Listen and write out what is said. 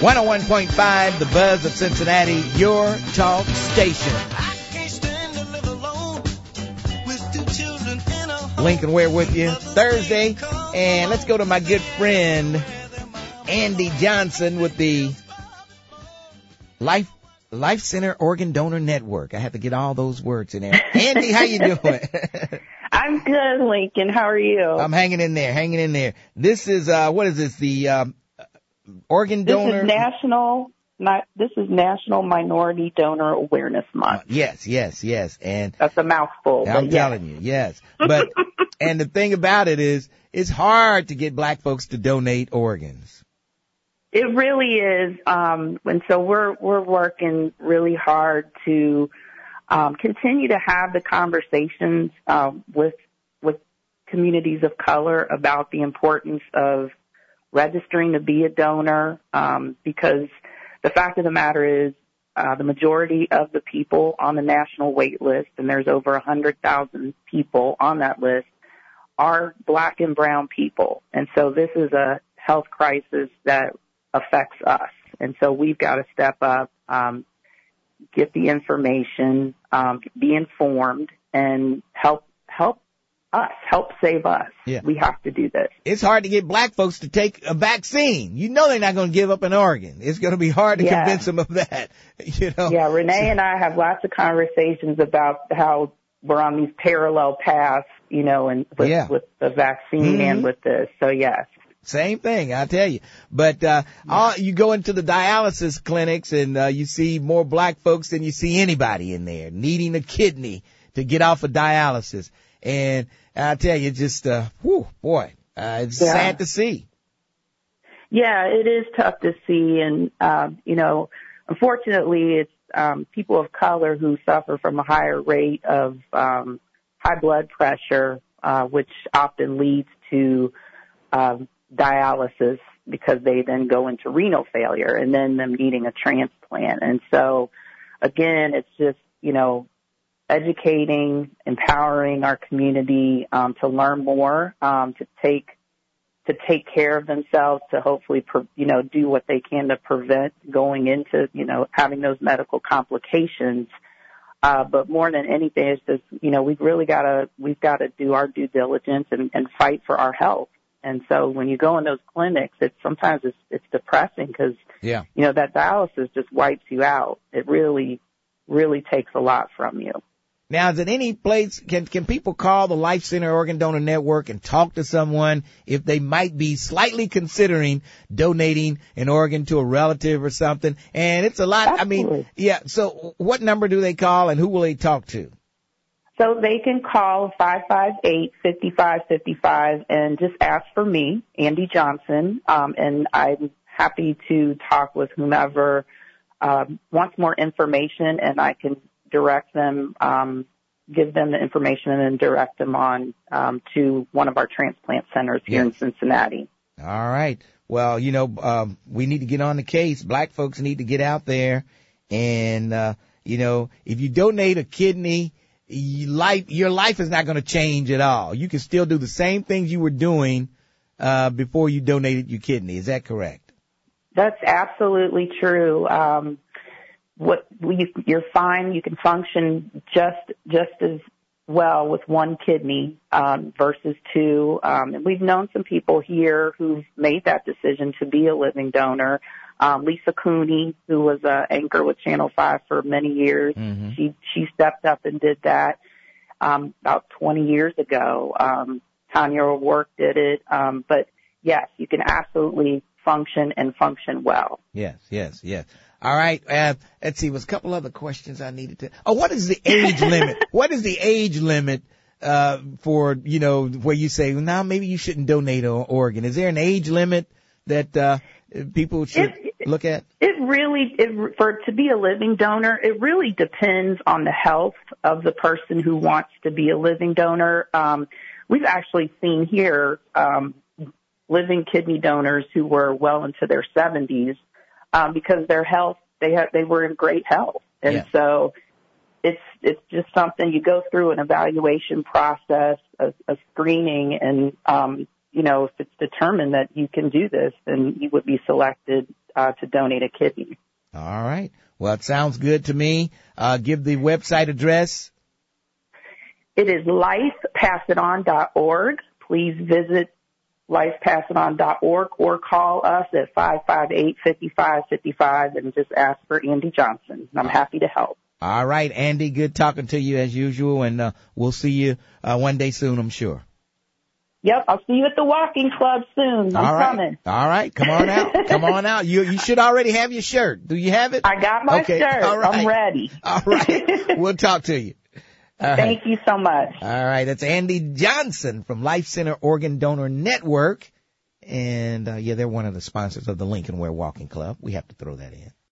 101.5, The Buzz of Cincinnati, your talk station. Lincoln Ware with you Thursday. And let's go to my good friend, Andy Johnson with the Life Life Center Organ Donor Network. I have to get all those words in there. Andy, how you doing? I'm good, Lincoln. How are you? I'm hanging in there, hanging in there. This is uh what is this? The um, organ donor. This is national. Not, this is National Minority Donor Awareness Month. Uh, yes, yes, yes. And that's a mouthful. I'm telling you, yes. But and the thing about it is, it's hard to get black folks to donate organs. It really is. Um, and so we're we're working really hard to um, continue to have the conversations uh, with with communities of color about the importance of registering to be a donor um, because the fact of the matter is uh, the majority of the people on the national wait list, and there's over 100,000 people on that list, are black and brown people. And so this is a health crisis that affects us. And so we've got to step up, um, get the information, um, be informed, and help help us, help save us. Yeah. We have to do this. It's hard to get black folks to take a vaccine. You know they're not going to give up an organ. It's going to be hard to yeah. convince them of that. You know. Yeah, Renee and I have lots of conversations about how we're on these parallel paths, you know, and with, yeah. with the vaccine mm-hmm. and with this. So yes. Same thing, I tell you. But uh yeah. all, you go into the dialysis clinics and uh, you see more black folks than you see anybody in there needing a kidney to get off of dialysis. And I tell you, just uh, whew, boy, uh, it's yeah. sad to see. Yeah, it is tough to see, and uh, you know, unfortunately, it's um, people of color who suffer from a higher rate of um, high blood pressure, uh, which often leads to um, dialysis because they then go into renal failure and then them needing a transplant. And so, again, it's just you know educating, empowering our community um, to learn more, um, to take to take care of themselves, to hopefully, pre- you know, do what they can to prevent going into, you know, having those medical complications. Uh, but more than anything, it's just, you know, we've really got to, we've got to do our due diligence and, and fight for our health. And so when you go in those clinics, it's sometimes it's, it's depressing because, yeah. you know, that dialysis just wipes you out. It really, really takes a lot from you. Now, is it any place, can, can people call the Life Center Organ Donor Network and talk to someone if they might be slightly considering donating an organ to a relative or something? And it's a lot, Absolutely. I mean, yeah, so what number do they call and who will they talk to? So they can call 558-5555 and just ask for me, Andy Johnson, um, and I'm happy to talk with whomever um, wants more information and I can direct them, um, give them the information and then direct them on um, to one of our transplant centers here yes. in Cincinnati. All right. Well, you know, um, we need to get on the case. Black folks need to get out there, and uh, you know, if you donate a kidney, you life your life is not going to change at all. You can still do the same things you were doing uh, before you donated your kidney. Is that correct? That's absolutely true. Um, what you, you're fine. You can function just just as well with one kidney um, versus two. Um, and we've known some people here who've made that decision to be a living donor. Um, Lisa Cooney, who was an anchor with Channel Five for many years, mm-hmm. she she stepped up and did that um, about 20 years ago. Um, Tanya O'Rourke did it, um, but yes, you can absolutely function and function well. Yes, yes, yes. All right. Uh, let's see. Was a couple other questions I needed to. Oh, what is the age limit? What is the age limit uh, for you know where you say well, now maybe you shouldn't donate an organ? Is there an age limit that uh, people should it, look at? It really, it, for to be a living donor, it really depends on the health of the person who wants to be a living donor. Um, we've actually seen here um, living kidney donors who were well into their 70s um, because their health they had they were in great health, and yeah. so it's it's just something you go through an evaluation process, a, a screening, and um, you know if it's determined that you can do this, then you would be selected uh, to donate a kidney. All right. Well, it sounds good to me. Uh, give the website address. It is lifepassiton.org. Please visit lifepassiton.org or call us at 558-5555 and just ask for Andy Johnson. I'm happy to help. All right, Andy, good talking to you as usual, and uh, we'll see you uh, one day soon, I'm sure. Yep, I'll see you at the walking club soon. I'm All right. coming. All right, come on out. come on out. You you should already have your shirt. Do you have it? I got my Okay, shirt. all right. I'm ready. All right. we'll talk to you. All right. Thank you so much. All right, that's Andy Johnson from Life Center Organ Donor Network. And uh, yeah, they're one of the sponsors of the Lincoln Ware Walking Club. We have to throw that in.